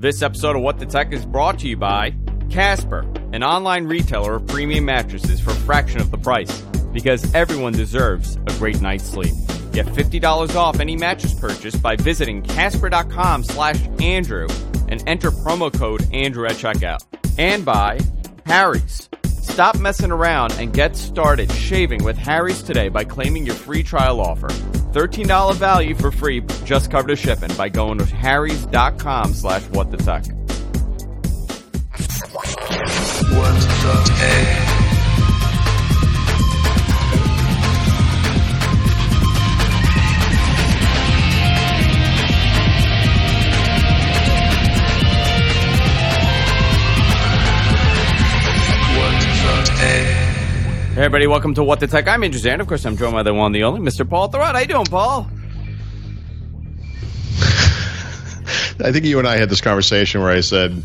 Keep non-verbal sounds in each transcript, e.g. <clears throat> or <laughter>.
This episode of What the Tech is brought to you by Casper, an online retailer of premium mattresses for a fraction of the price. Because everyone deserves a great night's sleep. Get $50 off any mattress purchase by visiting casper.com slash Andrew and enter promo code Andrew at checkout. And by Harry's. Stop messing around and get started shaving with Harry's today by claiming your free trial offer. $13 value for free, just covered the shipping by going to harrys.com slash what the. What the tech? Hey everybody, welcome to What the Tech. I'm Andrew Zarian. Of course, I'm joined by the one, the only, Mr. Paul Thurrott. How you doing, Paul? <laughs> I think you and I had this conversation where I said,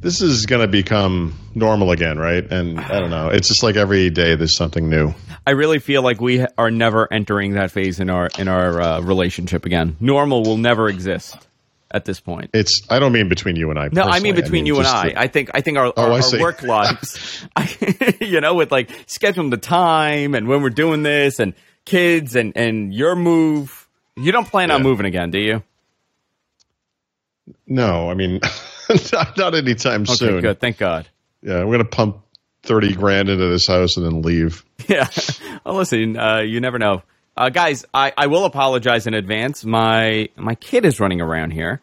this is going to become normal again, right? And I don't know. It's just like every day there's something new. I really feel like we are never entering that phase in our in our uh, relationship again. Normal will never exist at this point. It's, I don't mean between you and I. No, I mean between you and I. the- I think I think our, Oh, our, I our work lives, I, <laughs> you know, with like scheduling the time and when we're doing this and kids and and your move. You don't plan on moving again, do you? no, I mean, <laughs> not, not anytime Okay, soon. good. Thank God. Yeah, we're going to pump 30 grand into this house and then leave. <laughs> Yeah. Well, listen, uh, you never know. Uh, guys, I, I will apologize in advance. My my kid is running around here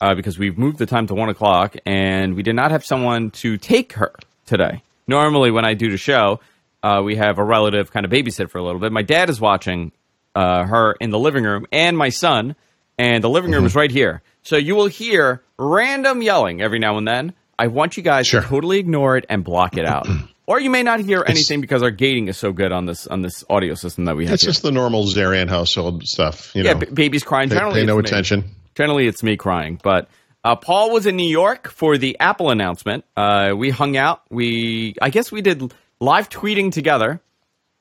uh, because we've moved the time to one o'clock, and we did not have someone to take her today. Normally, when I do the show, uh, we have a relative kind of babysit for a little bit. My dad is watching uh, her in the living room, and my son, and the living room is right here. So you will hear random yelling every now and then. I want you guys Sure. to totally ignore it and block it out. <clears throat> Or you may not hear anything because our gating is so good on this on this audio system that we have. It's here. just the normal Zarian household stuff. You yeah, know, b- baby's crying. pay, Generally, pay no it's me. attention. Generally, it's me crying. But uh, Paul was in New York for the Apple announcement. Uh, we hung out. We, I guess, we did live tweeting together.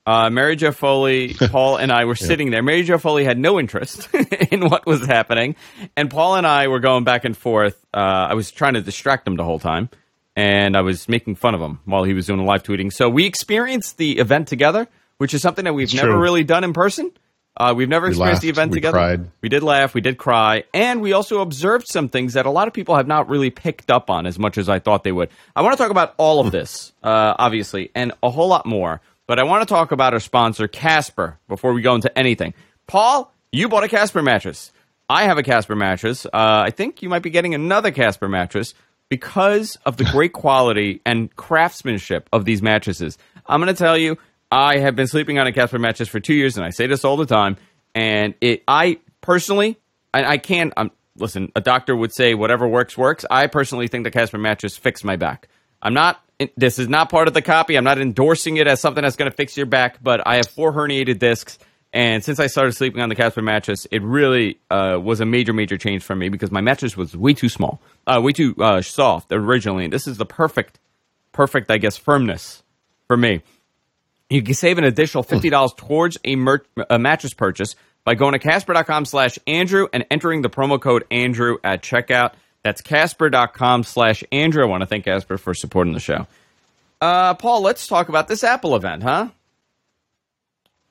Uh, Mary Jo Foley, <laughs> Paul, and I were sitting there. Mary Jo Foley had no interest <laughs> in what was happening, and Paul and I were going back and forth. Uh, I was trying to distract him the whole time, and I was making fun of him while he was doing live tweeting. So we experienced the event together, which is something that we've It's never true. really done in person. Uh, we've never We experienced the event we together. cried. We did laugh, we did cry, and we also observed some things that a lot of people have not really picked up on as much as I thought they would. I want to talk about all of this, uh, obviously, and a whole lot more. But I want to talk about our sponsor, Casper, before we go into anything. Paul, you bought a Casper mattress. I have a Casper mattress. Uh, I think you might be getting another Casper mattress because of the great quality and craftsmanship of these mattresses. I'm going to tell you, I have been sleeping on a Casper mattress for two years, and I say this all the time. And it, I personally, I, I can't. Um, listen, a doctor would say whatever works works. I personally think the Casper mattress fixed my back. I'm not. This is not part of the copy. I'm not endorsing it as something that's going to fix your back. But I have four herniated discs, and since I started sleeping on the Casper mattress, it really uh, was a major, major change for me because my mattress was way too small, uh, way too uh, soft originally. And this is the perfect, perfect, I guess, firmness for me. You can save an additional $50 towards a, mer- a mattress purchase by going to casper.com slash Andrew and entering the promo code Andrew at checkout. That's casper.com slash Andrew. I want to thank Casper for supporting the show. Uh, Paul, let's talk about this Apple event, huh?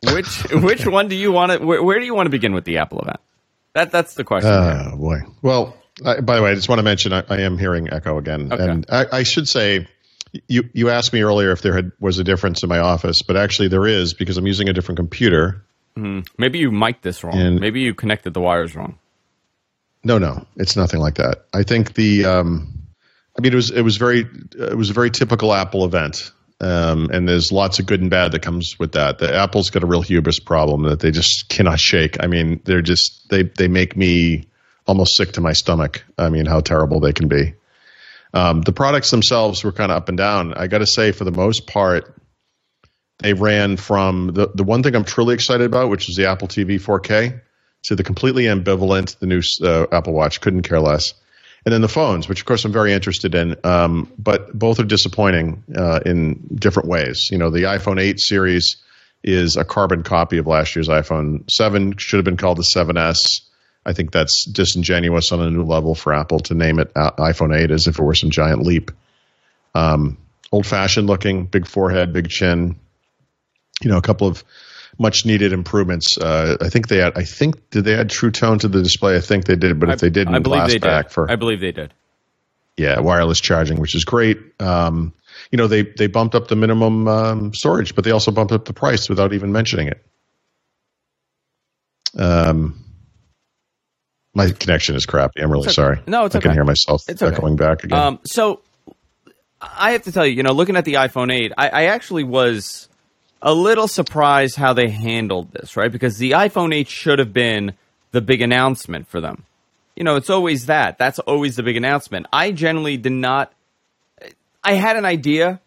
Which which one do you want to? Where, where do you want to begin with the Apple event? That that's the question. Oh boy. Well, I, by the way, I just want to mention I, I am hearing echo again, Okay. and I, I should say you you asked me earlier if there had was a difference in my office, but actually there is because I'm using a different computer. Maybe you mic'd this wrong. And- Maybe you connected the wires wrong. No, no, it's nothing like that. I think the, um, I mean, it was it was very it was a very typical Apple event, um, and there's lots of good and bad that comes with that. The Apple's got a real hubris problem that they just cannot shake. I mean, they're just they they make me almost sick to my stomach. I mean, how terrible they can be. Um, the products themselves were kind of up and down. I got to say, for the most part, they ran from the the one thing I'm truly excited about, which is the Apple TV 4K, to the completely ambivalent, the new uh, Apple Watch. Couldn't care less. And then the phones, which of course I'm very interested in, um, but both are disappointing uh, in different ways. You know, the iPhone 8 series is a carbon copy of last year's iPhone 7. Should have been called the 7S. I think that's disingenuous on a new level for Apple to name it uh, iPhone 8 as if it were some giant leap. Um, old fashioned looking, big forehead, big chin. You know, a couple of much needed improvements. Uh, I think they had. I think did they add True Tone to the display? I think they did, but if they didn't, I believe they back did. for I believe they did. yeah, wireless charging, which is great. Um, you know, they they bumped up the minimum um, storage, but they also bumped up the price without even mentioning it. Um, my connection is crappy. I'm really It's sorry. No, it's I can hear myself It's okay. echoing back again. Um, so I have to tell you, you know, looking at the iPhone 8, I, I actually was a little surprised how they handled this, right? Because the iPhone 8 should have been the big announcement for them. You know, it's always that. That's always the big announcement. I generally did not. I had an idea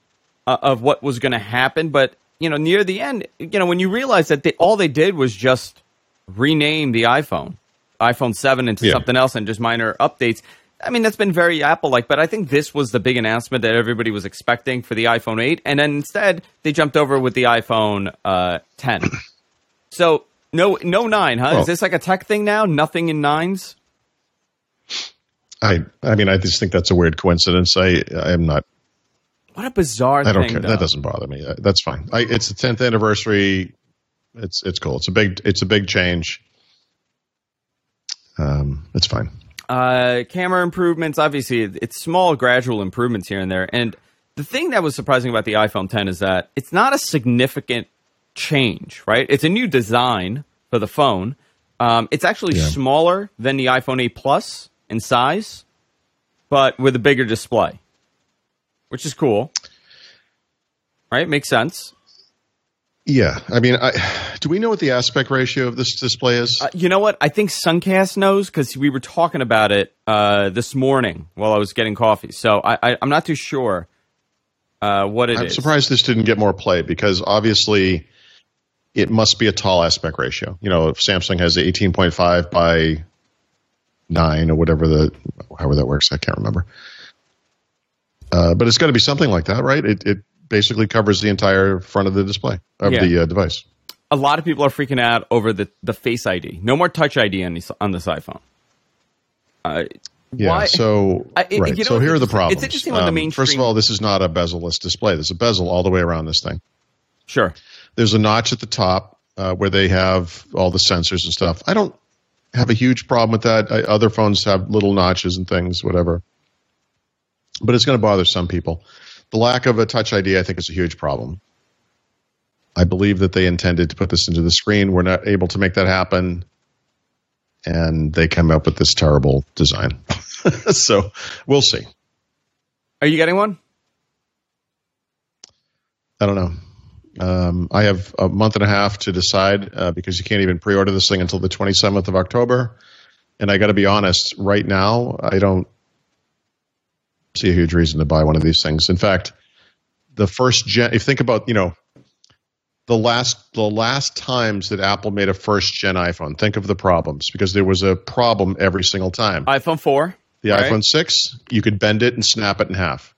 uh, of what was going to happen, but you know, near the end, you know, when you realize that they, all they did was just rename the iPhone, iPhone 7 into Yeah. something else and just minor updates. I mean, that's been very Apple like, but I think this was the big announcement that everybody was expecting for the iPhone 8. And then instead, they jumped over with the iPhone uh, 10. <laughs> so, no, no 9, huh? Well- Is this like a tech thing now? Nothing in 9s? I I mean, I just think that's a weird coincidence. I I am not. What a bizarre I don't thing. care. though. That doesn't bother me. Uh, That's fine. I, it's the 10th anniversary. It's it's cool. It's a big it's a big change. Um, it's fine. Uh, camera improvements, obviously, it's small, gradual improvements here and there. And the thing that was surprising about the iPhone 10 is that it's not a significant change, right? It's a new design for the phone. Um, it's actually Yeah. smaller than the iPhone 8 Plus in size, but with a bigger display, which is cool. Right? Makes sense. Yeah, I mean, I, <sighs> do we know what the aspect ratio of this display is? Uh, you know what? I think Suncast knows because we were talking about it uh, this morning while I was getting coffee. So I, I, I'm not too sure uh, what it I'm is. surprised this didn't get more play because obviously it must be a tall aspect ratio. You know, if Samsung has the 18.5 by nine or whatever the however that works, I can't remember. Uh, but it's got to be something like that, right? It, it basically covers the entire front of the display of Yeah. the uh, device. A lot of people are freaking out over the, the Face ID. No more Touch ID on this, on this iPhone. Uh, Yeah. Why- So <laughs> I- it- right. you know so here are the problems. It's interesting when the Um, First of all, this is not a bezel-less display. There's a bezel all the way around this thing. sure. There's a notch at the top uh, where they have all the sensors and stuff. I don't have a huge problem with that. I, other phones have little notches and things, whatever. But it's going to bother some people. The lack of a Touch ID, I think, is a huge problem. I believe that they intended to put this into the screen. We're not able to make that happen. And they come up with this terrible design. <laughs> so we'll see. Are you getting one? I don't know. Um, I have a month and a half to decide uh, because you can't even pre-order this thing until the 27th of October. And I got to be honest, right now I don't see a huge reason to buy one of these things. In fact, the first gen, if you think about, you know, the last the last times that Apple made a first gen iPhone, think of the problems because there was a problem every single time. iPhone 4. The right? iPhone 6, you could bend it and snap it in half.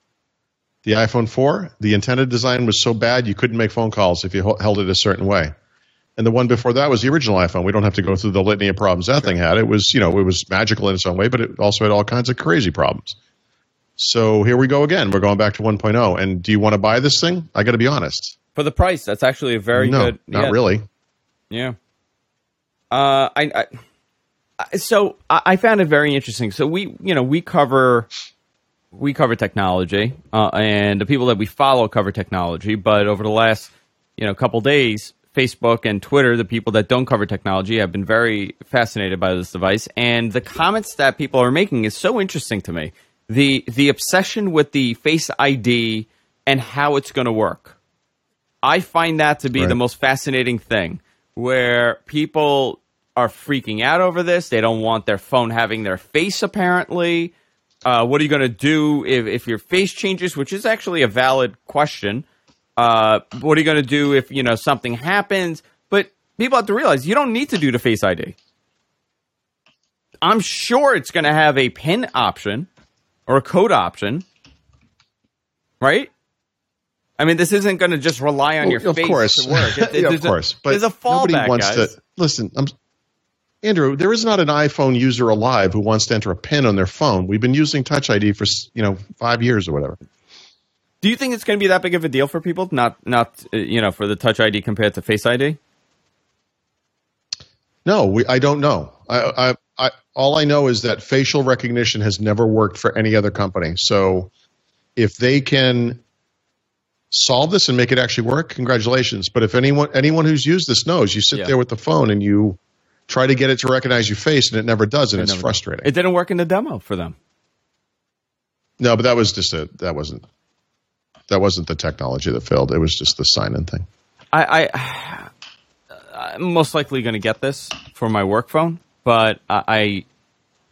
The iPhone 4, the intended design was so bad you couldn't make phone calls if you held it a certain way. And the one before that was the original iPhone. We don't have to go through the litany of problems that thing had. It was, you know, it was magical in its own way, but it also had all kinds of crazy problems. So here we go again. We're going back to 1.0. And do you want to buy this thing? I got to be honest. For the price, that's actually a very no, good. not yeah. really. Yeah. Uh, I, I so I I found it very interesting. So we, you know, we cover we cover technology, uh, and the people that we follow cover technology. But over the last, you know, couple days, Facebook and Twitter, the people that don't cover technology, have been very fascinated by this device. And the comments that people are making is so interesting to me. The the obsession with the Face ID and how it's going to work. I find that to be Right. the most fascinating thing where people are freaking out over this. They don't want their phone having their face, apparently. Uh, what are you going to do if, if your face changes, which is actually a valid question? Uh, what are you going to do if, you know, something happens? But people have to realize you don't need to do the face ID. I'm sure it's going to have a pin option or a code option, right? I mean, this isn't going to just rely on your of face cour's. to work. It- <laughs> it- yeah, of course. A, but there's a fallback, nobody wants guys. to listen. I'm, Andrew, there is not an iPhone user alive who wants to enter a PIN on their phone. We've been using Touch ID for you know five years or whatever. Do you think it's going to be that big of a deal for people? Not, not uh, you know, for the Touch ID compared to Face ID. No, we, I don't know. I, I, I, all I know is that facial recognition has never worked for any other company. So if they can solve this and make it actually work, congratulations. But if anyone anyone who's used this knows, you sit Yeah. there with the phone and you try to get it to recognize your face and it never does, and it's Never- frustrating. It didn't work in the demo for them. no, but that was just a that wasn't that wasn't the technology that failed. It was just the sign in thing. I, I I'm most likely going to get this for my work phone, but I, I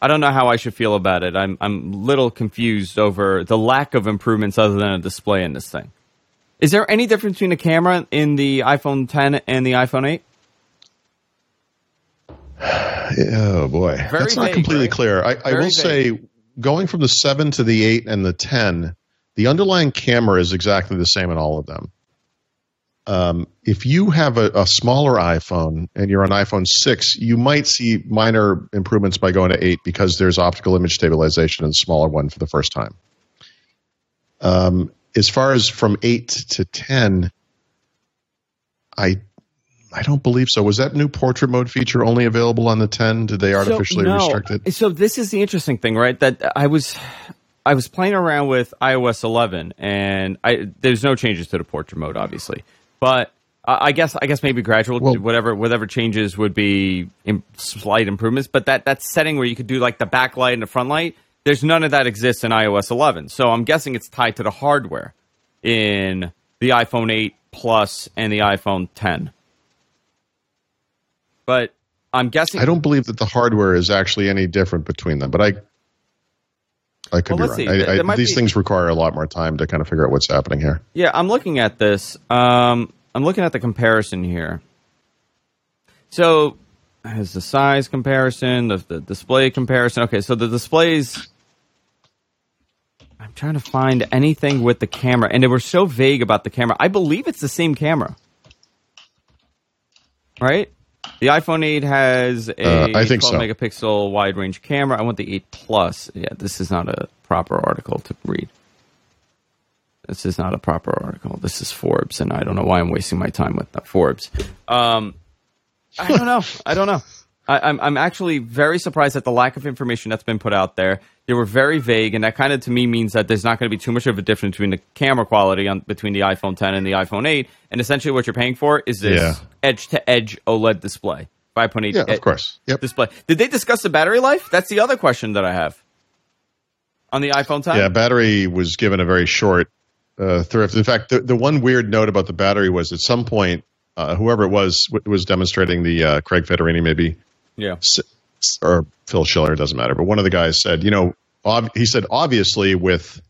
I don't know how I should feel about it. I'm I'm a little confused over the lack of improvements other than a display in this thing. Is there any difference between the camera in the iPhone 10 and the iPhone 8? <sighs> Oh boy, that's not vague, completely right? clear. I, I Very will say, going from the seven to the eight and the ten, the underlying camera is exactly the same in all of them. Um, if you have a, a smaller iPhone and you're on iPhone six, you might see minor improvements by going to eight because there's optical image stabilization in the smaller one for the first time. Um, as far as from eight to ten, I I don't believe so. Was that new portrait mode feature only available on the 10? Did they artificially so, no. restrict it? So this is the interesting thing, right? That I was I was playing around with iOS 11, and I there's no changes to the portrait mode, obviously, but I guess I guess maybe gradual Well- whatever whatever changes would be slight improvements. But that that setting where you could do like the backlight and the front light, there's none of that exists in iOS 11. So I'm guessing it's tied to the hardware in the iPhone 8 Plus and the iPhone 10. But I'm guessing I don't believe that the hardware is actually any different between them, but I I could Well, be wrong. I, I, these be- things require a lot more time to kind of figure out what's happening here. Yeah, I'm looking at this. Um, I'm looking at the comparison here. So, has the size comparison, the, the display comparison. Okay, so the displays. I'm trying to find anything with the camera, and they were so vague about the camera. I believe it's the same camera, right? The iPhone 8 has a Uh, I think 12 so. megapixel wide range camera. I want the 8 Plus. Yeah, this is not a proper article to read. This is not a proper article. This is Forbes, and I don't know why I'm wasting my time with Forbes. Um, I don't know. I don't know. I, I'm I'm actually very surprised at the lack of information that's been put out there. They were very vague, and that kind of to me means that there's not going to be too much of a difference between the camera quality on between the iPhone 10 and the iPhone 8. And essentially, what you're paying for is this edge to edge OLED display, 5.8 Yeah, of course. Yep. display. Did they discuss the battery life? That's the other question that I have on the iPhone 10. Yeah, battery was given a very short uh, thrift. In fact, the, the one weird note about the battery was at some point, uh, whoever it was w- was demonstrating the uh, Craig Federighi maybe yeah. or Phil Schiller, it doesn't matter. But one of the guys said, you know, ob- he said, obviously with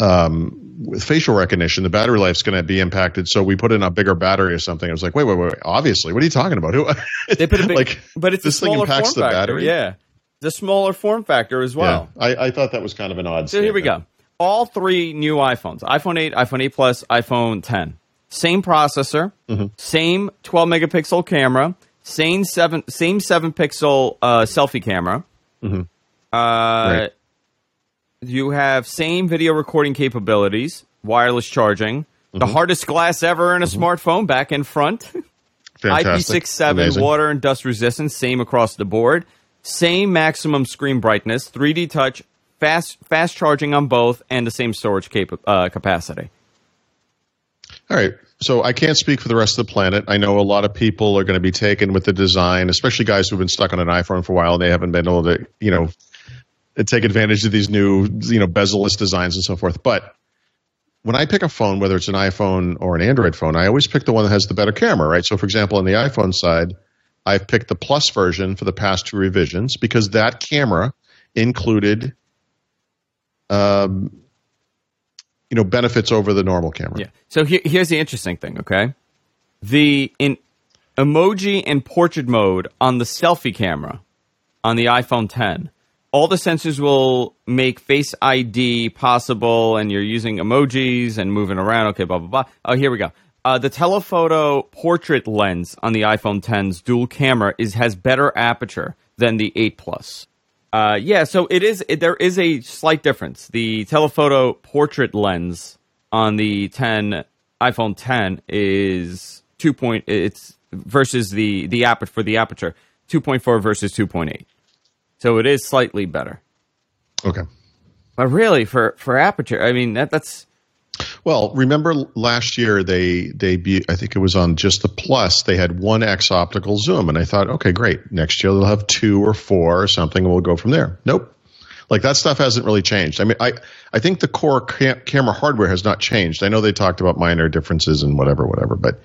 um, with facial recognition, the battery life's going to be impacted. So we put in a bigger battery or something. I was like, wait, wait, wait. Obviously, what are you talking about? Who? <laughs> They put a big, like, but it's this thing impacts the factor. battery? Yeah, the smaller form factor as well. yeah, I, I thought that was kind of an odd. So here we go. All three new iPhones: iPhone 8, iPhone 8 Plus, iPhone 10. Same processor, Mm-hmm. same 12 megapixel camera, same seven same seven pixel uh, selfie camera. Uh, Right. You have same video recording capabilities, wireless charging, the Mm-hmm. hardest glass ever in a smartphone back and front. IP67 Amazing. water and dust resistance, same across the board. Same maximum screen brightness, 3D touch, fast fast charging on both, and the same storage capa- uh, capacity. All right. So I can't speak for the rest of the planet. I know a lot of people are going to be taken with the design, especially guys who've been stuck on an iPhone for a while and they haven't been able to, you know, take advantage of these new, you know, bezel-less designs and so forth. But when I pick a phone, whether it's an iPhone or an Android phone, I always pick the one that has the better camera, right? So, for example, on the iPhone side, I've picked the Plus version for the past two revisions because that camera included, um, you know, benefits over the normal camera. Yeah. So here, here's the interesting thing. Okay, the in emoji and portrait mode on the selfie camera on the iPhone 10. All the sensors will make Face ID possible, and you're using emojis and moving around. Okay, blah blah blah. Oh, here we go. Uh, the telephoto portrait lens on the iPhone 10's dual camera is has better aperture than the 8 Plus. Uh, yeah, so it is. It, there is a slight difference. The telephoto portrait lens on the 10 iPhone 10 is two point. It's versus the the aperture for the aperture 2.4 versus 2.8. So it is slightly better. Okay. But really, for for aperture, I mean that that's Well, remember last year they they I think it was on just the plus they had one x optical zoom, and I thought, okay, great. Next year they'll have two or four or something, and we'll go from there. Nope. Like that stuff hasn't really changed. I mean, I I think the core cam- camera hardware has not changed. I know they talked about minor differences and whatever, whatever, but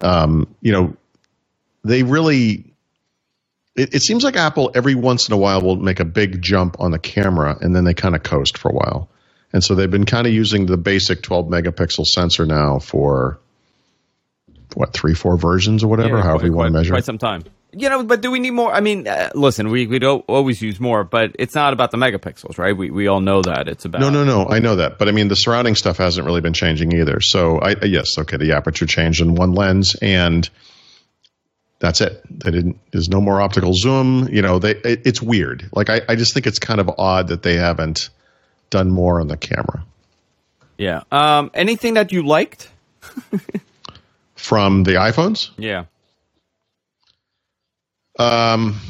um, you know, they really. It, it seems like Apple every once in a while will make a big jump on the camera, and then they kind of coast for a while. And so they've been kind of using the basic 12 megapixel sensor now for what three, four versions or whatever, yeah, however quite, you want to measure. quite some time. You know, but do we need more? I mean, uh, listen, we we don't always use more, but it's not about the megapixels, right? We we all know that it's about No, no, no. I know that, but I mean the surrounding stuff hasn't really been changing either. So I yes, okay, the aperture changed in one lens, and that's it. They didn't. There's no more optical zoom. You know, they. It, it's weird. Like I, I just think it's kind of odd that they haven't done more on the camera Yeah. Um. Anything that you liked? <laughs> from the iPhones. Yeah. Um,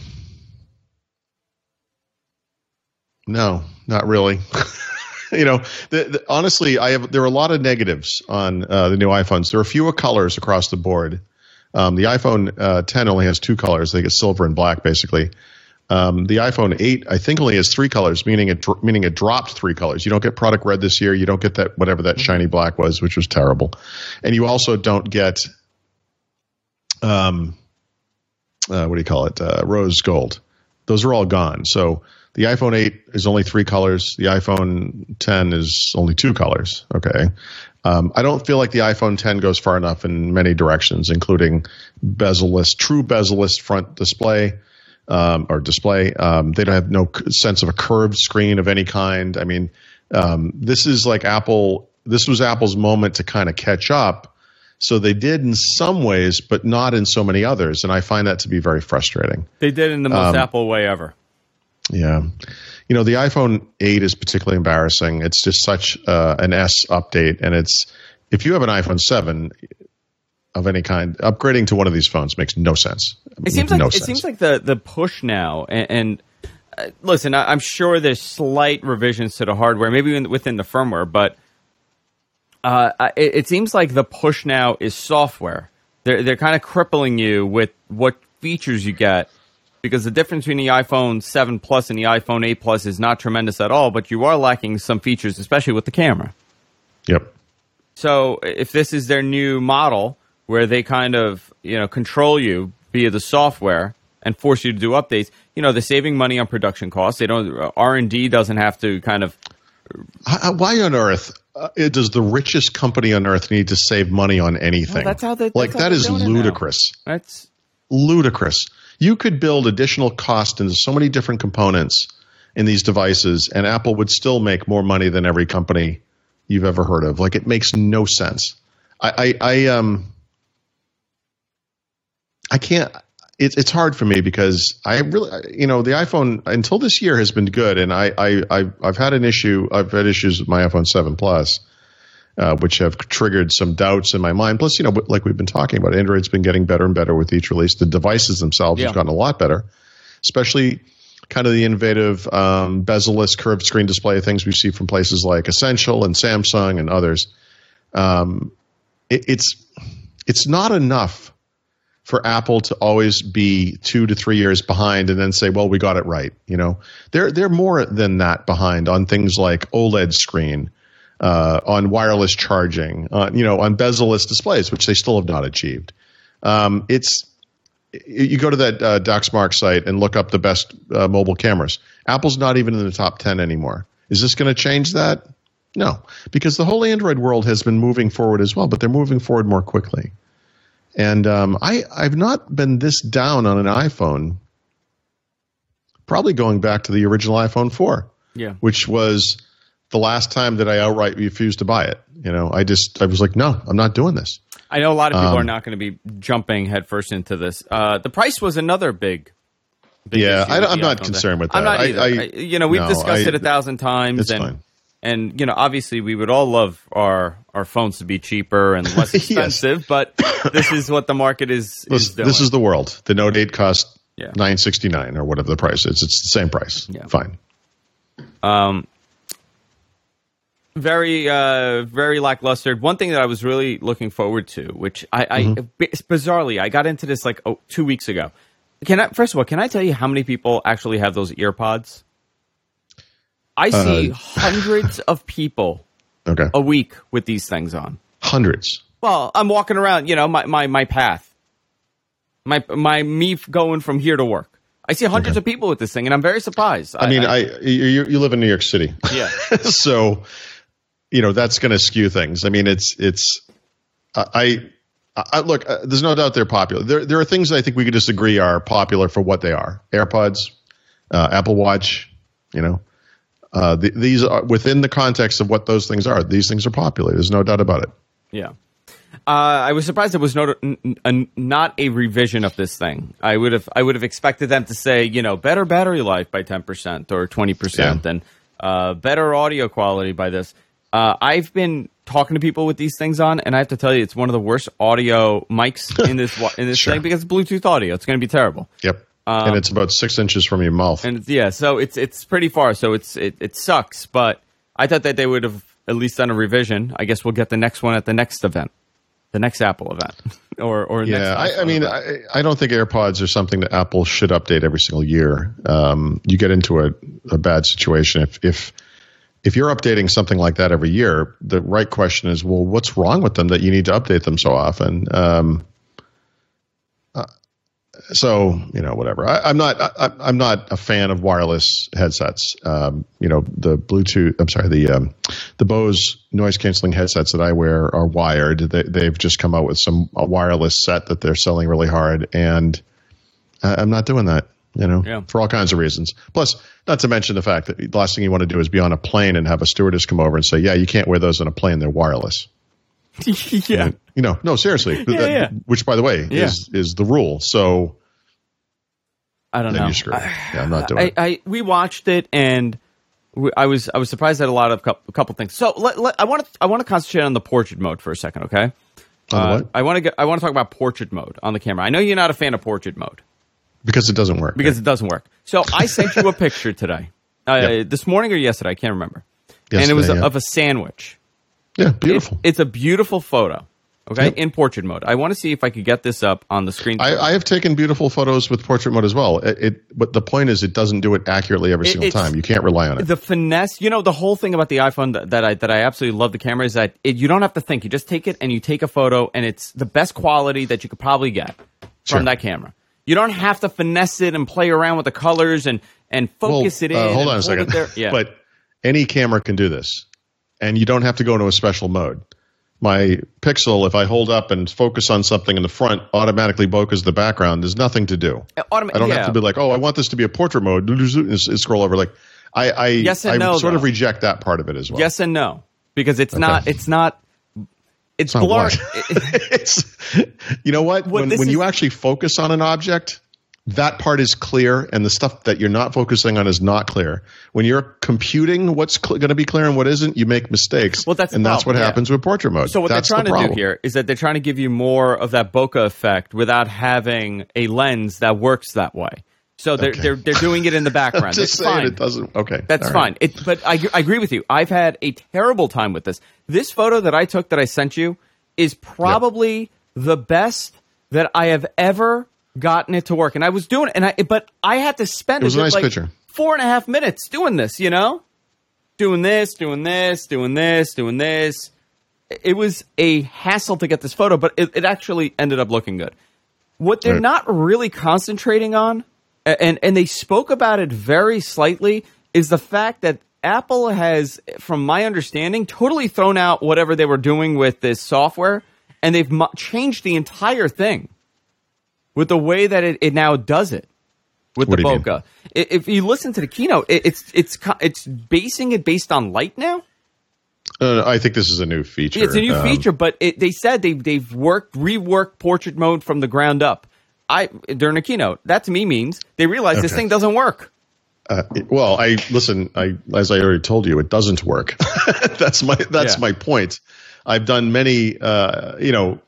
no, not really. <laughs> you know, the, the, honestly, I have there are a lot of negatives on uh, the new iPhones. There are fewer colors across the board. Um, the iPhone uh, 10 only has two colors. They get silver and black, basically. Um, the iPhone 8, I think, only has three colors, meaning it meaning it dropped three colors. You don't get product red this year. You don't get that whatever that shiny black was, which was terrible, and you also don't get um, uh, what do you call it? Uh, rose gold. Those are all gone. So the iPhone 8 is only three colors. The iPhone 10 is only two colors. Okay. Um, I don't feel like the iPhone 10 goes far enough in many directions, including bezel-less, true bezel-less front display. Um, or display. Um, they don't have no sense of a curved screen of any kind. I mean, um, this is like Apple. This was Apple's moment to kind of catch up. So they did in some ways, but not in so many others, and I find that to be very frustrating. They did in the most Apple way ever. Yeah. You know, the iPhone 8 is particularly embarrassing. It's just such uh, an S update. And it's, if you have an iPhone 7 of any kind, upgrading to one of these phones makes no sense. It seems like no it sense. seems like the the push now, and, and uh, listen, I, I'm sure there's slight revisions to the hardware, maybe in, within the firmware, but uh, it, it seems like the push now is software. They're they're kind of crippling you with what features you get because the difference between the iPhone 7 Plus and the iPhone 8 Plus is not tremendous at all, but you are lacking some features, especially with the camera. Yep. So if this is their new model where they kind of you know control you via the software and force you to do updates, you know they're saving money on production costs. They don't R and D doesn't have to kind of Why on earth uh, does the richest company on earth need to save money on anything? Well, that's how they- like that's how that they're is doing it now. ludicrous. that's ludicrous. You could build additional cost into so many different components in these devices, and Apple would still make more money than every company you've ever heard of. Like it makes no sense. I, I, I um, I can't. It's it's hard for me because I really, you know, the iPhone until this year has been good, and I, I, I I've had an issue. I've had issues with my iPhone Seven Plus. Uh, which have triggered some doubts in my mind. Plus, you know, like we've been talking about, Android's been getting better and better with each release. The devices themselves Yeah. have gotten a lot better, especially kind of the innovative um, bezel-less curved screen display things we see from places like Essential and Samsung and others. Um, it, it's it's not enough for Apple to always be two to three years behind and then say, "Well, we got it right." You know, they're they're more than that behind on things like OLED screen, uh, on wireless charging, on you know, on bezel-less displays, which they still have not achieved. Um, it's you go to that uh, DxOMark site and look up the best uh, mobile cameras. Apple's not even in the top ten anymore. Is this going to change that? No, because the whole Android world has been moving forward as well, but they're moving forward more quickly. And um, I, I've not been this down on an iPhone, probably going back to the original iPhone 4, yeah. which was the last time that I outright refused to buy it. You know, I just, I was like, no, I'm not doing this. I know a lot of people Um, are not going to be jumping headfirst into this. Uh, the price was another big. big Yeah, I, I'm not concerned with that. I'm not I- either. I- I- you know, we've no, discussed I- it a thousand times, It's and fine. And you know, obviously, we would all love our our phones to be cheaper and <laughs> less Yes. expensive, but this is what the market is. is This, doing. this is the world. The Note 8 cost Yeah. nine sixty nine or whatever the price is. It's the same price. Yeah. Fine. very uh very lackluster one thing that i was really looking forward to which i i Mm-hmm. bi- bizarrely i got into this like oh, two weeks ago can i first of all can i tell you how many people actually have those ear pods i see Uh, hundreds <laughs> of people Okay. a week with these things on Hundreds. well i'm walking around you know my my, my path my my me going from here to work i see hundreds of people with this thing and i'm very surprised I mean, I, you, you live in New York City. yeah <laughs> so you know that's going to skew things. I mean, it's it's I, I, I look. Uh, there's no doubt they're popular. There there are things I think we could disagree are popular for what they are. AirPods, uh, Apple Watch. You know, uh, th- these are within the context of what those things are. These things are popular. There's no doubt about it. Yeah. Uh, I was surprised it was not a, not a revision of this thing. I would have I would have expected them to say you know better battery life by ten percent or twenty percent Yeah. and uh, better audio quality by this. Uh, I've been talking to people with these things on, and I have to tell you, it's one of the worst audio mics in this in this <laughs> Sure. thing because it's Bluetooth audio. It's going to be terrible. Yep. And it's about six inches from your mouth. Um, And yeah, so it's it's pretty far. So it's it, it sucks. But I thought that they would have at least done a revision. I guess we'll get the next one at the next event, the next Apple event, <laughs> or or next Yeah, I, I mean, event. I, I don't think AirPods are something that Apple should update every single year. Um, you get into a, a bad situation if if if you're updating something like that every year. The right question is, well, what's wrong with them that you need to update them so often? Um, so you know, whatever. I, I'm not. I, I'm not a fan of wireless headsets. Um, you know, the Bluetooth. I'm sorry, the um, the Bose noise canceling headsets that I wear are wired. They, they've just come out with some a wireless set that they're selling really hard, and I, I'm not doing that. You know, Yeah. for all kinds of reasons. Plus, not to mention the fact that the last thing you want to do is be on a plane and have a stewardess come over and say, "Yeah, you can't wear those on a plane; they're wireless." <laughs> yeah. You know, no, seriously. Yeah, That- yeah. Which, by the way, Yeah. is is the rule. So I don't then know. you're screwed. yeah, I'm not doing I, it. I we watched it and we, I was I was surprised at a lot of cou- a couple things. So let, let, I want to I want to concentrate on the portrait mode for a second, okay? Uh, what? I want to get I want to talk about portrait mode on the camera. I know you're not a fan of portrait mode Because it doesn't work. because it doesn't work. So I <laughs> sent you a picture today, uh, Yep. this morning or yesterday, I can't remember, and it was Yesterday, yeah. of a sandwich. yeah, It- beautiful. it's a beautiful photo. Okay, Yep. in portrait mode. I want to see if I could get this up on the screen. I, I have taken beautiful photos with portrait mode as well. It, it but the point is, it doesn't do it accurately every It- single time. You can't rely on it. the finesse, you know, the whole thing about the iPhone that, that I that I absolutely love the camera is that it, you don't have to think. You just take it and you take a photo, and it's the best quality that you could probably get Sure. from that camera. You don't have to finesse it and play around with the colors and and focus it in. uh, hold on a second. Yeah, <laughs> But any camera can do this, and you don't have to go into a special mode. My Pixel, if I hold up and focus on something in the front, automatically bokehs the background. There's nothing to do. Automa- I don't yeah. have to be like, oh, I want this to be a portrait mode. And scroll over. Like, I, I, Yes and I no, sort of reject that part of it as well. yes and no because it's not it's not it's, not blurry. <laughs> <laughs> it's you know what, What when, when is- you actually focus on an object that part is clear and the stuff that you're not focusing on is not clear when you're computing what's cl- going to be clear and what isn't you make mistakes Well, that's and that's what yeah. happens with portrait mode So what that's they're trying the to do here is that they're trying to give you more of that bokeh effect without having a lens that works that way. So they're Okay. they're they're doing it in the <laughs> background. just saying fine. it doesn't okay That's all fine. It, but I, I agree with you. I've had a terrible time with this. This photo that I took that I sent you is probably the best that I have ever gotten it to work. And I was doing, it, and I but I had to spend It was a nice like, picture. four and a half minutes doing this. You know, doing this, doing this, doing this, doing this. It was a hassle to get this photo, but it, it actually ended up looking good. What they're Right. not really concentrating on, and and they spoke about it very slightly, is the fact that Apple has, from my understanding, totally thrown out whatever they were doing with this software, and they've mo- changed the entire thing with the way that it, it now does it with What the bokeh. If you listen to the keynote, it, it's it's it's basing it based on light now. Uh, I think this is a new feature. It's a new Um, feature, but it, they said they've they've worked reworked portrait mode from the ground up. I during a keynote. That to me means they realize this thing doesn't work. Uh, it- well, I listen. I as I already told you, it doesn't work. <laughs> that's my that's Yeah. my point. I've done many. Uh, you know,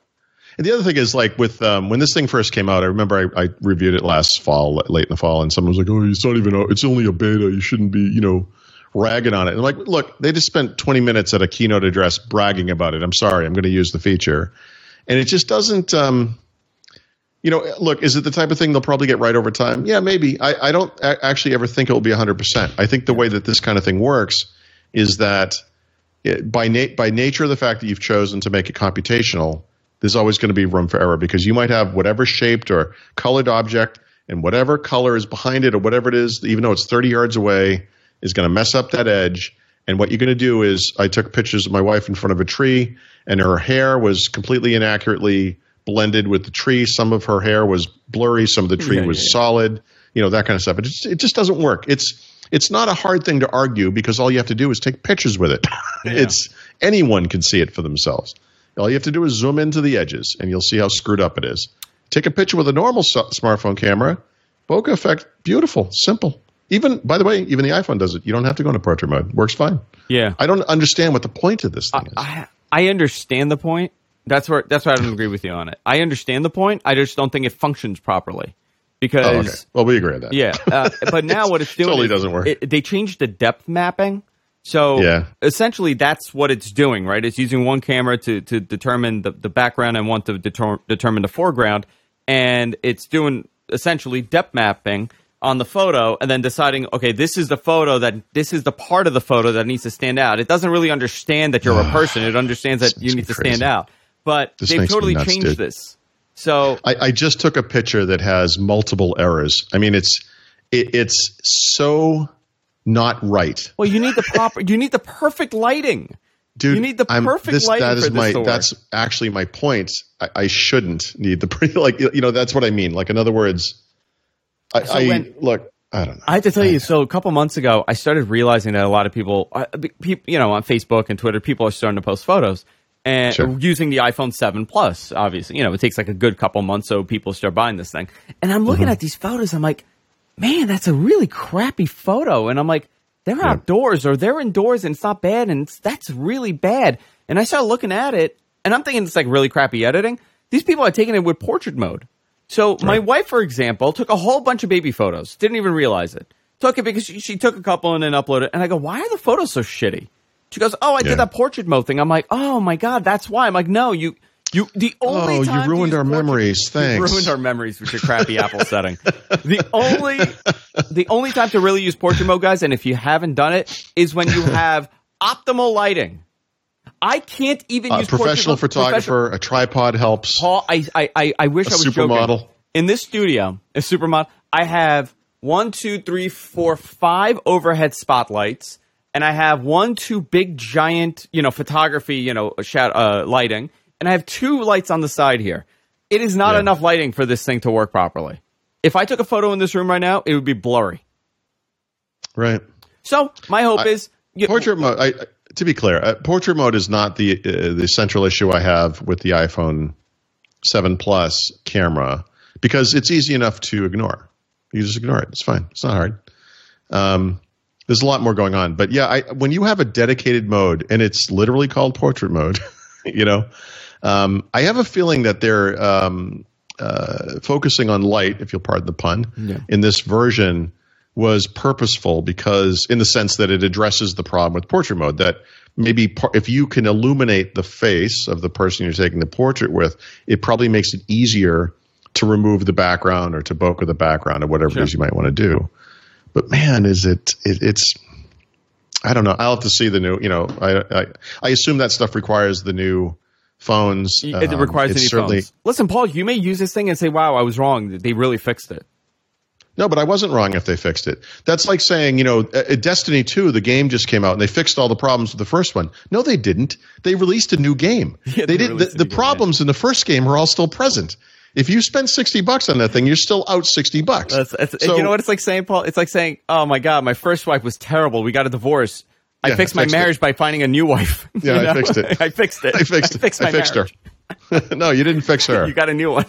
and the other thing is like with um, when this thing first came out. I remember I, I reviewed it last fall, late in the fall, and someone was like, "Oh, it's not even. A, it's only a beta. You shouldn't be, you know." Ragging on it, and I'm like, look, they just spent 20 minutes at a keynote address bragging about it. I'm sorry, I'm going to use the feature, and it just doesn't. Um, you know, look, is it the type of thing they'll probably get right over time? Yeah, maybe. I, I don't actually ever think it will be 100%. I think the way that this kind of thing works is that it, by, na- by nature of the fact that you've chosen to make it computational, there's always going to be room for error because you might have whatever shaped or colored object and whatever color is behind it or whatever it is, even though it's 30 yards away, is going to mess up that edge. And what you're going to do is, I took pictures of my wife in front of a tree, and her hair was completely inaccurately blended with the tree. Some of her hair was blurry, some of the tree Yeah, was yeah, yeah. solid, you know, that kind of stuff. It just, it just doesn't work. It's it's not a hard thing to argue because all you have to do is take pictures with it. <laughs> it's anyone can see it for themselves. All you have to do is zoom into the edges, and you'll see how screwed up it is. Take a picture with a normal smartphone camera, bokeh effect, beautiful, simple. Even by the way, even the iPhone does it. You don't have to go into portrait mode. Works fine. Yeah, I don't understand what the point of this thing is. I I understand the point. That's where that's why I don't agree with you on it. I understand the point. I just don't think it functions properly because oh, okay. Well, we agree on that. yeah. Uh, but now <laughs> what it's doing It Totally is doesn't work. It, they changed the depth mapping. So Yeah. essentially, that's what it's doing, right? It's using one camera to, to determine the, the background and one to deter, determine the foreground, and it's doing essentially depth mapping on the photo, and then deciding, okay, this is the photo that this is the part of the photo that needs to stand out. It doesn't really understand that you're a <sighs> person; it understands that you need to crazy. stand out. But This they've totally nuts, changed dude. this. So I, I just took a picture that has multiple errors. I mean, it's it, it's so not right, Well, you need the proper, you need the perfect lighting. dude. You need the I'm- perfect this, lighting That is for my to that's actually my point. I, I shouldn't need the pretty <laughs> like you know that's what I mean. Like in other words, I, So I when- look. I don't know. I have to tell you, so a couple months ago, I started realizing that a lot of people, uh, you know, on Facebook and Twitter, people are starting to post photos and Sure. using the iPhone 7 Plus. Obviously, you know, it takes like a good couple months so people start buying this thing. And I'm looking at these photos, I'm like, man, that's a really crappy photo. And I'm like, they're outdoors or they're indoors and it's not bad and it's, that's really bad. And I started looking at it and I'm thinking it's like really crappy editing. These people are taking it with portrait mode. So my wife, for example, took a whole bunch of baby photos. Didn't even realize it. Took it because she, she took a couple and then uploaded. It. And I go, why are the photos so shitty? She goes, oh, I Yeah. did that portrait mode thing. I'm like, oh my god, that's why. I'm like, no, you, you. The only Oh, you ruined our memories. You Thanks. ruined our memories with your crappy Apple <laughs> setting. The only, the only time to really use portrait mode, guys, and if you haven't done it, is when you <laughs> have optimal lighting. I can't even A use portrait professional photographer, a tripod helps. Paul, I, I, I, I wish I was joking. supermodel. In this studio, a supermodel, I have one, two, three, four, five overhead spotlights, and I have one, two big giant, you know, photography, you know, shadow, uh, lighting, and I have two lights on the side here. It is not Yeah. enough lighting for this thing to work properly. If I took a photo in this room right now, it would be blurry. Right. So my hope I- is you, Portrait mode. I, to be clear, uh, portrait mode is not the uh, the central issue I have with the iPhone Seven Plus camera because it's easy enough to ignore. You just ignore it. It's fine. It's not hard. Um, there's a lot more going on, but yeah, I, when you have a dedicated mode and it's literally called portrait mode, <laughs> you know, um, I have a feeling that they're um, uh, focusing on light, if you'll pardon the pun, in this version was purposeful because, in the sense that it addresses the problem with portrait mode, that maybe par- if you can illuminate the face of the person you're taking the portrait with, it probably makes it easier to remove the background or to bokeh the background or whatever it is you might want to do. But man, is it, it it's I don't know. I'll have to see the new. You know, I I, I assume that stuff requires the new phones. it Um, requires any phones. Listen, Paul, you may use this thing and say, "Wow, I was wrong. They really fixed it." no, but I wasn't wrong if they fixed it. That's like saying, you know, uh, Destiny Two, the game just came out and they fixed all the problems with the first one. No, they didn't. They released a new game. <laughs> Yeah, they they did. The, the new game, problems in the first game are all still present. If you spend sixty bucks on that thing, you're still out sixty bucks. That's, that's, So- you know what it's like saying, Paul? It's like saying, "Oh my god, my first wife was terrible. We got a divorce. I Yeah, fixed I my fixed it. marriage by finding a new wife. <laughs> Yeah, You <laughs> I fixed it. I fixed it. <laughs> I fixed it. fixed I fixed her. no, you didn't fix her. You got a new one.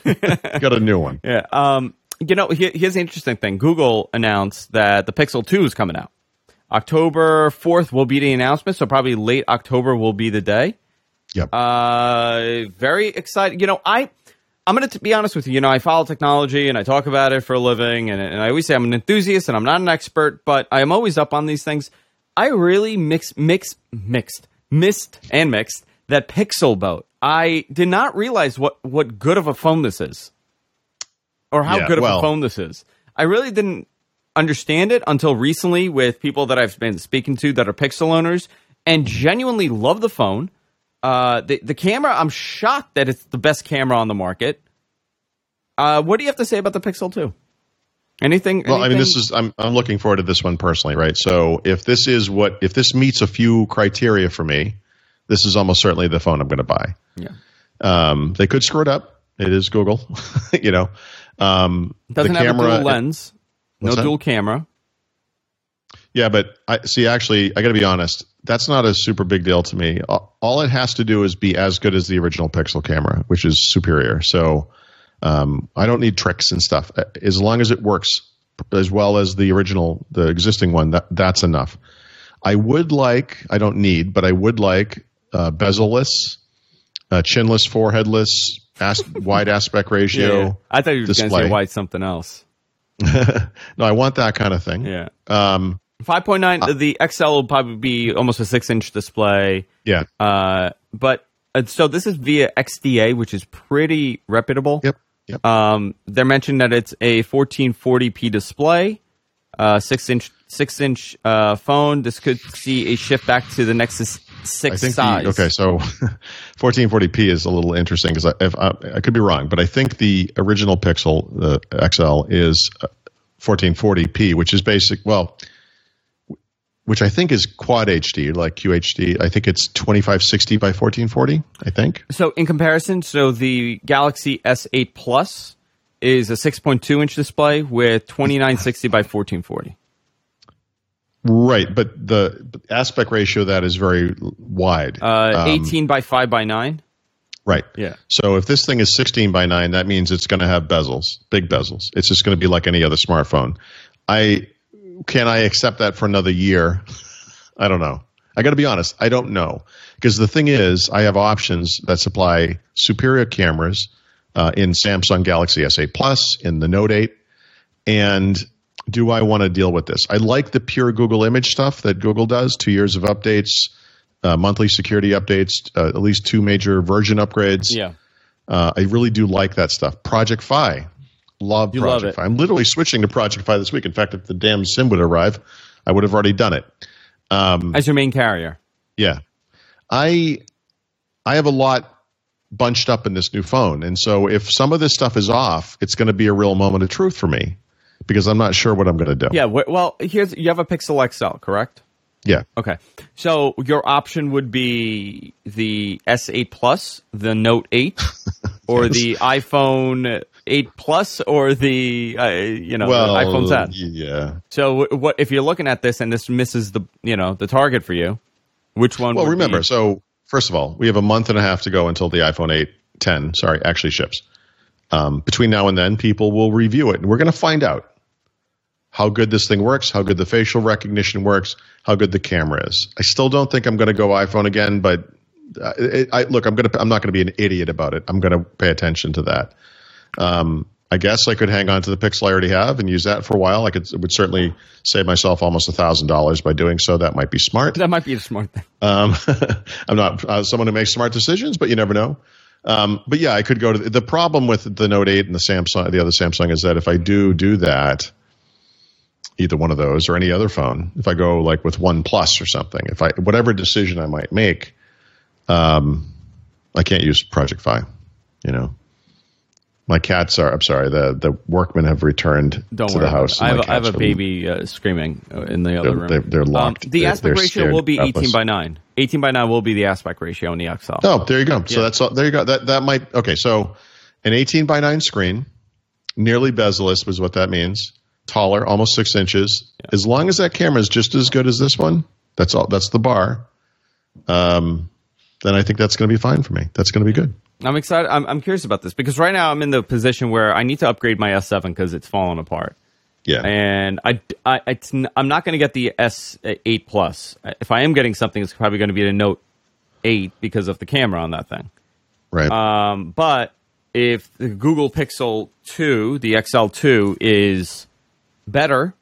got a new one. yeah. Um. You know, here, here's the interesting thing. Google announced that the Pixel 2 is coming out. October 4th will be the announcement, so probably late October will be the day. Yep. Uh, very excited. You know, I I'm going to be honest with you. You know, I follow technology and I talk about it for a living, and, and I always say I'm an enthusiast and I'm not an expert, but I am always up on these things. I really mix, mix, mixed, missed, and mixed that Pixel boat. I did not realize what what good of a phone this is, or how Yeah, good of well- a phone this is. I really didn't understand it until recently with people that I've been speaking to that are Pixel owners and genuinely love the phone. Uh, the the camera, I'm shocked that it's the best camera on the market. Uh, what do you have to say about the Pixel 2? Anything? Well, I mean, this is I'm I'm looking forward to this one personally, right? So if this is what if this meets a few criteria for me, this is almost certainly the phone I'm going to buy. yeah. Um, they could screw it up. It is Google, <laughs> you know. Um, doesn't the have a dual lens, no What's that? dual camera. Yeah, but I see. Actually, I got to be honest. That's not a super big deal to me. All it has to do is be as good as the original Pixel camera, which is superior. So um, I don't need tricks and stuff. As long as it works as well as the original, the existing one, that that's enough. I would like. I don't need, but I would like uh, bezel-less, uh, chinless, foreheadless, as- <laughs> wide aspect ratio. I thought you were going to say white something else. <laughs> No, I want that kind of thing. Yeah. Um, 5.9, the XL will probably be almost a six inch display. yeah. Uh, but uh, so this is via XDA, which is pretty reputable. Yep. Yep. Um, they're mentioning that it's a 1440p display, uh, six inch six inch uh, phone. This could see a shift back to the Nexus six I think size. the, okay, so <laughs> 1440p is a little interesting because I, if I, I could be wrong, but I think the original Pixel, the XL, is uh, 1440p, which is basic. Well, which I think is quad HD, like QHD. I think it's 2560 by 1440. I think. So in comparison, so the Galaxy S8 Plus is a 6.2 inch display with 2960 by 1440. Right, but the aspect ratio of that is very wide. Uh, Um, 18 by 5 by 9. Right. Yeah. So if this thing is 16 by 9, that means it's going to have bezels, big bezels. It's just going to be like any other smartphone. I can I accept that for another year? I don't know. I got to be honest, I don't know. Because the thing is, I have options that supply superior cameras uh, in Samsung Galaxy S8 Plus, in the Note 8, and do I want to deal with this? I like the pure Google image stuff that Google does, two years of updates, uh, monthly security updates, uh, at least two major version upgrades. Yeah. Uh, I really do like that stuff. Project Fi. Love You Project it. Fi. I'm literally switching to Project Fi this week. In fact, if the damn SIM would arrive, I would have already done it. Um, As your main carrier. Yeah. I I have a lot bunched up in this new phone. And so if some of this stuff is off, it's going to be a real moment of truth for me because I'm not sure what I'm going to do. Yeah. Well, here's you have a Pixel XL, correct? Yeah. Okay. So your option would be the S8 Plus, the Note 8, <laughs> or the iPhone 8 Plus, or the uh, you know Well, the iPhone 10. yeah. So what if you're looking at this and this misses the you know the target for you? Which one? Well, remember, be- so first of all, we have a month and a half to go until the iPhone 8, 10, sorry, actually ships. Um, between now and then, people will review it, and we're going to find out how good this thing works, how good the facial recognition works, how good the camera is. I still don't think I'm going to go iPhone again, but uh, it, I, look, I'm going to. I'm not going to be an idiot about it. I'm going to pay attention to that. Um, I guess I could hang on to the Pixel I already have and use that for a while. I could it would certainly save myself almost a thousand dollars by doing so. That might be smart. that might be a smart thing. Um, <laughs> I'm not uh, someone who makes smart decisions, but you never know. Um, but yeah, I could go to the, the problem with the Note 8 and the Samsung, the other Samsung, is that if I do do that, either one of those or any other phone, if I go like with One Plus or something, if I whatever decision I might make, um, I can't use Project Fi. You know, my cats are. I'm sorry. The the workmen have returned Don't to worry. the house. I have, I have a baby uh, screaming uh, in the other They're- room. they're- they're locked. Um, the They're- aspect ratio will be 18 by 9. 18 by 9 will be the aspect ratio in the XL. Oh, there you go. So Yeah. that's all, there you go. That that might okay. So an 18 by 9 screen, nearly bezel-less was what that means. Taller, almost six inches. As long as that camera is just as good as this one, That's all. That's the bar. Um, then I think that's going to be fine for me. That's going to be good. I'm excited. I'm, I'm curious about this because right now I'm in the position where I need to upgrade my S7 because it's falling apart. Yeah. and I, I it's, I'm not going to get the S8 Plus. If I am getting something, it's probably going to be the Note 8 because of the camera on that thing. right. Um, but if the Google Pixel 2, the XL2, is better,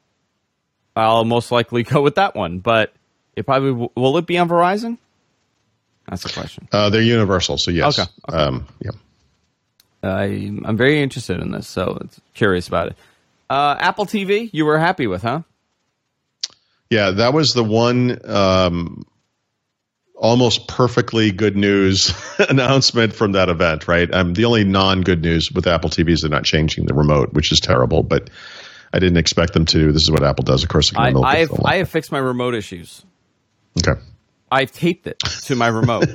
I'll most likely <laughs> go with that one. But it probably will it be on Verizon? That's the question. uh, they're universal. So yes. Okay, okay. Um, yeah. I, I'm very interested in this, so it's curious about it. Uh, Apple TV, you were happy with, huh? Yeah, that was the one um, almost perfectly good news <laughs> announcement from that event, right? Um, the only non good news with Apple TV is they're not changing the remote, which is terrible, but I didn't expect them to. This is what Apple does. Of course, I, I, have. I have fixed my remote issues. Okay. I've taped it to my remote.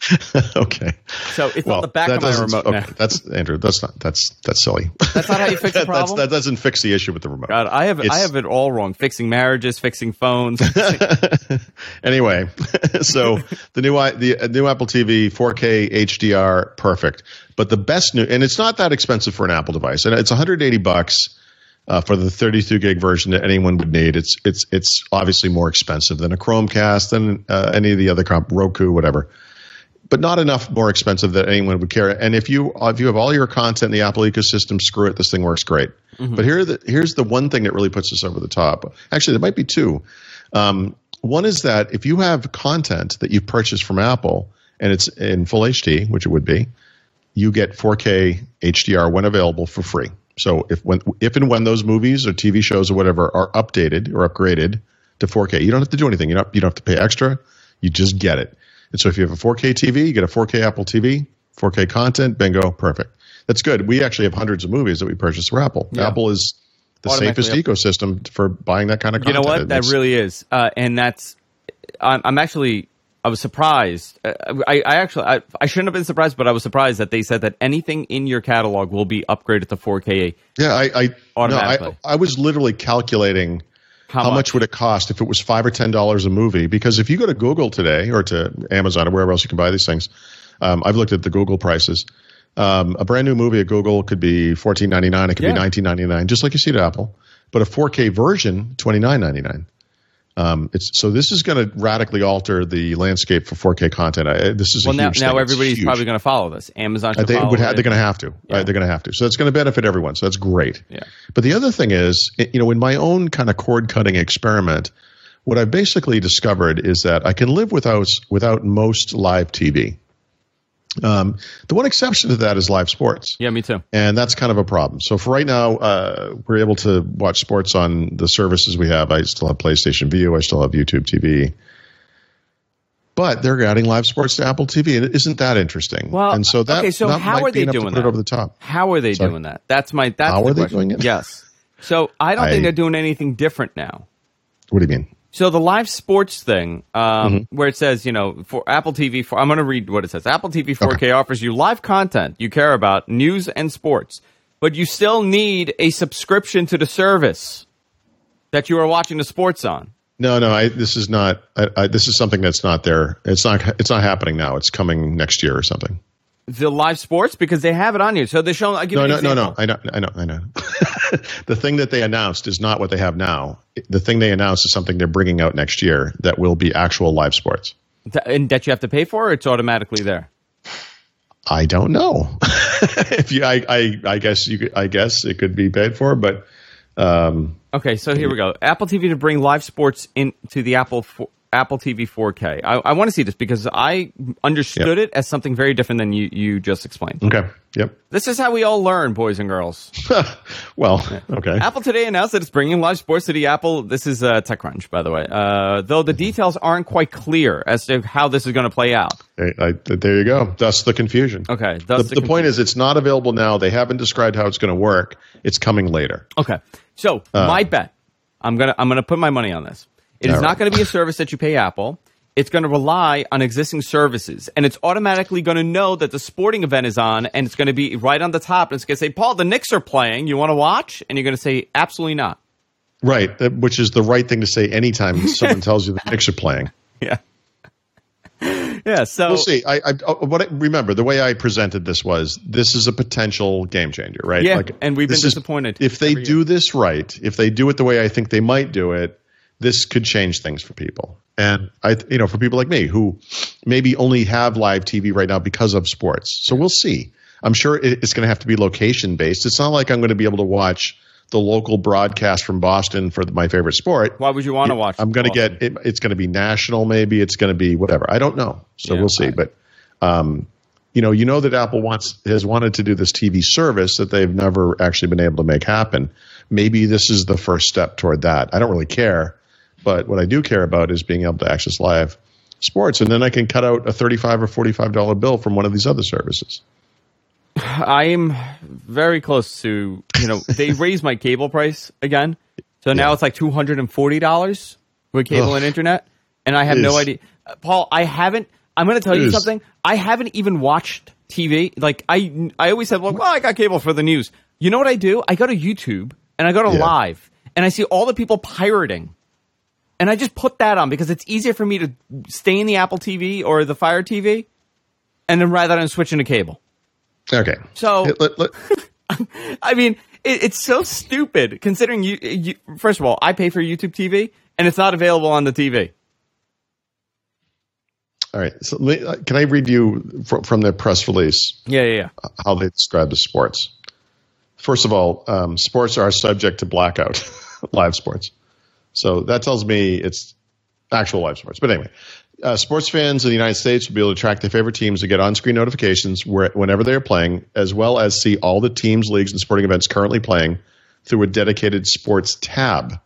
<laughs> okay. so it's Well, on the back of my remote okay, now. That's Andrew. That's not. That's that's silly. That's not how you fix <laughs> a problem? that doesn't fix the issue with the remote. God, I have I have it all wrong. Fixing marriages, fixing phones. <laughs> anyway, so the new i- the uh, new Apple TV 4K HDR, perfect. But the best new, and it's not that expensive for an Apple device, and it's 180 bucks uh, for the 32 gig version that anyone would need. It's it's it's obviously more expensive than a Chromecast, than uh, any of the other comp, Roku, whatever. But not enough more expensive that anyone would care. And if you if you have all your content in the Apple ecosystem, screw it. This thing works great. But here the, here's the one thing that really puts us over the top. Actually, there might be two. Um, one is that if you have content that you purchase from Apple and it's in full HD, which it would be, you get 4K HDR when available for free. So if when if and when those movies or TV shows or whatever are updated or upgraded to 4K, you don't have to do anything. You don't you don't have to pay extra. You just get it. And so if you have a 4K TV, you get a 4K Apple TV, 4K content, bingo, perfect. That's good. We actually have hundreds of movies that we purchase for Apple. Yeah. Apple is the Automatically safest ecosystem for buying that kind of content. you know what? That makes- really is, uh, and that's. I'm, I'm actually. I was surprised. Uh, I, I actually. I, I shouldn't have been surprised, but I was surprised that they said that anything in your catalog will be upgraded to 4K. Yeah, I I, no, I I was literally calculating How, how much would it cost if it was five or ten dollars a movie? Because if you go to Google today or to Amazon or wherever else you can buy these things, um, I've looked at the Google prices. Um, a brand new movie at Google could be fourteen ninety nine. It could Yeah. be nineteen ninety nine, just like you see at Apple. But a four K version twenty nine ninety nine. Um, it's so this is going to radically alter the landscape for 4K content. I, this is Well, a now, now. Everybody's probably going to follow this. Amazon Uh, they would ha- they're going to have to. Yeah. Right? They're going to have to. So that's going to benefit everyone. So that's great. Yeah. But the other thing is, you know, in my own kind of cord cutting experiment, what I've basically discovered is that I can live without without most live TV. Um, the one exception to that is live sports Yeah, me too. and that's kind of a problem. So for right now, uh, we're able to watch sports on the services we have. I still have PlayStation Vue. I still have YouTube TV. But they're adding live sports to Apple TV, and isn't that interesting? Well, and so that okay, so that how are they doing that? over the top. How are they Sorry? doing that? That's my. That's How the are they question. doing it? Yes. So I don't I- think they're doing anything different now. What do you mean? So the live sports thing, um, Mm-hmm. where it says, you know, for Apple TV, for, I'm going to read what it says. Apple TV 4K offers you live content you care about, news and sports, but you still need a subscription to the service that you are watching the sports on. No, no. I, this is not. I, I, this is something that's not there. It's not. It's not happening now. It's coming next year or something. The live sports because they have it on you. So they're showing. I'll give No, you no, no, no. I know. I know. I know. <laughs> the thing that they announced is not what they have now. The thing they announced is something they're bringing out next year that will be actual live sports. And that you have to pay for, or it's automatically there. I don't know. <laughs> if you, I, I, I guess you, could, I guess it could be paid for, but um, Okay, so here we go. Apple TV to bring live sports into the Apple Apple TV 4K. I, I want to see this because I understood it as something very different than you, you just explained. okay, yep. This is how we all learn, boys and girls. <laughs> well, okay. Apple today announced that it's bringing live sports to the Apple. This is uh, TechCrunch, by the way. Uh, though the details aren't quite clear as to how this is going to play out. I, I, there you go. That's the confusion. Okay, The, the, the point is, it's not available now. They haven't described how it's going to work. It's coming later. Okay. So my bet, I'm gonna I'm gonna put my money on this. It is not going to be a service that you pay Apple. It's going to rely on existing services, and it's automatically going to know that the sporting event is on, and it's going to be right on the top. And it's going to say, "Paul, the Knicks are playing. You want to watch?" And you're going to say, "Absolutely not." Right, which is the right thing to say anytime <laughs> someone tells you the Knicks are playing. Yeah. yeah. So We'll see. I, I uh, what I, remember the way I presented this was this is a potential game changer, right? Yeah, and we've been this is- disappointed if they do this right. If they do it the way I think they might do it, this could change things for people. And I, you know, for people like me who maybe only have live TV right now because of sports. So we'll see. I'm sure it's going to have to be location based. It's not like I'm going to be able to watch the local broadcast from Boston for my favorite sport. why would you want to watch? I'm going to get it, it's going to be national, maybe it's going to be whatever. I don't know, so Yeah, we'll see. But um, you know, you know that Apple wants has wanted to do this TV service that they've never actually been able to make happen. Maybe this is the first step toward that. I don't really care, but what I do care about is being able to access live sports, and then I can cut out a thirty-five or forty-five dollar bill from one of these other services. I'm very close to you know <laughs> they raised my cable price again, so now Yeah. it's like two hundred and forty dollars with cable Ugh. and internet, and I have no idea. Paul, I haven't. I'm going to tell you Is- something. I haven't even watched TV. Like I, I always said, well, well, I got cable for the news. You know what I do? I go to YouTube and I go to Yeah. live, and I see all the people pirating. And I just put that on because it's easier for me to stay in the Apple TV or the Fire TV, and then rather than switching to cable. Okay, So- Let- let- <laughs> I mean, it, it's so stupid considering you, you. First of all, I pay for YouTube TV, and it's not available on the TV. all right. So uh, can I read you fr- from the press release? Yeah, yeah, yeah. how they describe the sports. First of all, um, sports are subject to blackout, <laughs> live sports. So that tells me it's actual live sports. But anyway, uh, sports fans in the United States will be able to track their favorite teams to get on-screen notifications where, whenever they are playing, as well as see all the teams, leagues, and sporting events currently playing through a dedicated sports tab.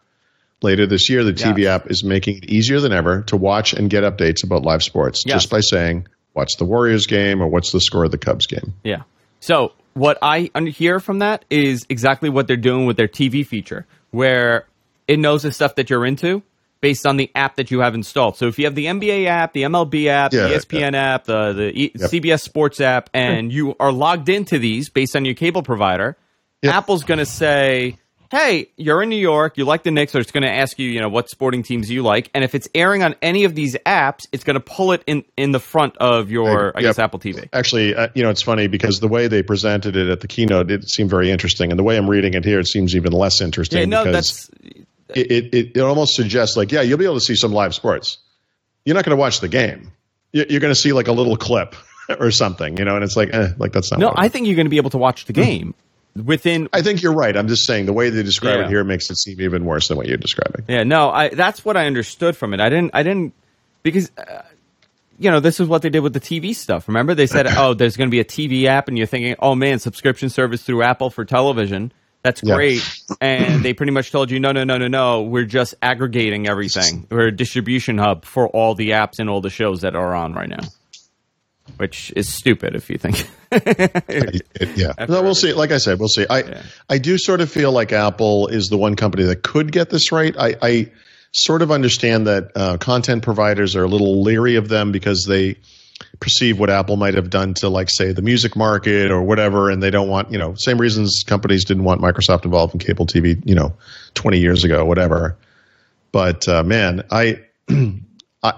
Later this year, the TV app is making it easier than ever to watch and get updates about live sports just by saying, "Watch the Warriors game" or "What's the score of the Cubs game." Yeah. So what I hear from that is exactly what they're doing with their TV feature, where it knows the stuff that you're into based on the app that you have installed. So if you have the NBA app, the MLB app, Yeah, the ESPN app, the the e- CBS Sports app, and you are logged into these based on your cable provider, Yep. Apple's going to say. Hey, you're in New York. You like the Knicks, or it's going to ask you, you know, what sporting teams you like, and if it's airing on any of these apps, it's going to pull it in in the front of your, I Yep. guess, Apple TV. Actually, uh, you know, it's funny because the way they presented it at the keynote, it seemed very interesting, and the way I'm reading it here, it seems even less interesting. Yeah, no, because that's it, it, it, it almost suggests like, yeah, you'll be able to see some live sports. You're not going to watch the game. You- You're going to see like a little clip <laughs> or something, you know, and it's like, eh, like that's not. No, I think you're going to be able to watch the game within. I think you're right. I'm just saying the way they describe Yeah. it here makes it seem even worse than what you're describing. Yeah, no, I that's what I understood from it. I didn't, I didn't, because uh, you know this is what they did with the TV stuff. Remember, they said, <laughs> oh, there's going to be a TV app, and you're thinking, oh man, subscription service through Apple for television. That's Yeah. great. and they pretty much told you, no, no, no, no, no. We're just aggregating everything. We're a distribution hub for all the apps and all the shows that are on right now. Which is stupid if you think. <laughs> Yeah. After No, we'll see. Like I said, we'll see. I Yeah. I do sort of feel like Apple is the one company that could get this right. I, I sort of understand that uh, content providers are a little leery of them because they perceive what Apple might have done to, like, say, the music market or whatever, and they don't want, you know, same reasons companies didn't want Microsoft involved in cable TV, you know, 20 years ago, whatever. But uh, man, I, <clears throat> I,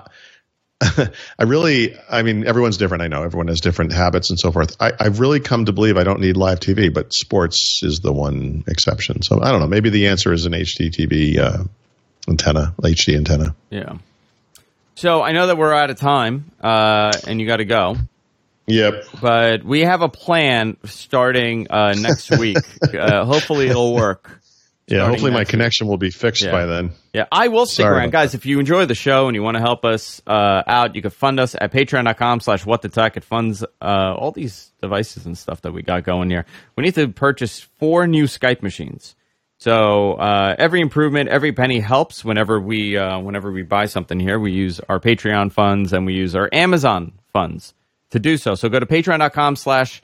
<laughs> I really, I mean, everyone's different. I know everyone has different habits and so forth. I, I've really come to believe I don't need live TV, but sports is the one exception. So I don't know. Maybe the answer is an HDTV uh, antenna, HD antenna. yeah. So I know that we're out of time, uh, and you got to go. Yep. but we have a plan starting uh, next <laughs> week. uh, hopefully, it'll work. Yeah. Hopefully my next connection will be fixed Yeah. by then. Yeah, I will stick Sorry around, guys. If you enjoy the show and you want to help us uh, out, you can fund us at patreon.com slash what the tech. It funds uh, all these devices and stuff that we got going here. We need to purchase four new Skype machines. So uh, every improvement, every penny helps. Whenever we uh, whenever we buy something here, we use our Patreon funds and we use our Amazon funds to do so. So go to patreon.com slash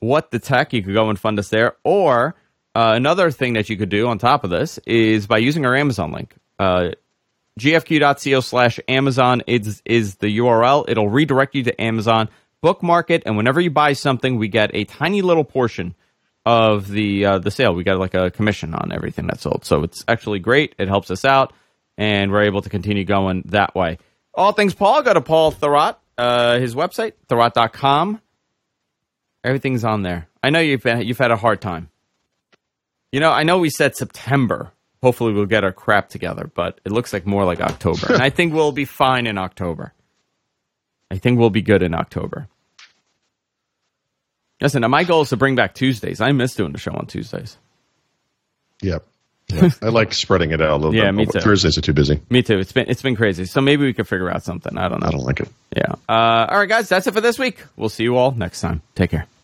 what the tech. You could go and fund us there. Or uh, another thing that you could do on top of this is by using our Amazon link. Uh, gfq.co slash Amazon is, is the URL. It'll redirect you to Amazon, bookmark it, and whenever you buy something, we get a tiny little portion of the uh, the sale. We got like a commission on everything that's sold, so it's actually great. It helps us out, and we're able to continue going that way. All things Paul, go to Paul Thurrott, uh, his website, thurrott.com. Everything's on there. I know you've been, you've had a hard time. You know, I know we said September. Hopefully, we'll get our crap together, but it looks like more like October. and I think we'll be fine in October. I think we'll be good in October. Listen, now my goal is to bring back Tuesdays. I miss doing the show on Tuesdays. Yep. Yeah. I like spreading it out a little Yeah, bit. me too. Thursdays are too busy. Me too. It's been it's been crazy. So maybe we could figure out something. I don't know. I don't like it. Yeah. Uh, all right, guys. That's it for this week. We'll see you all next time. Take care.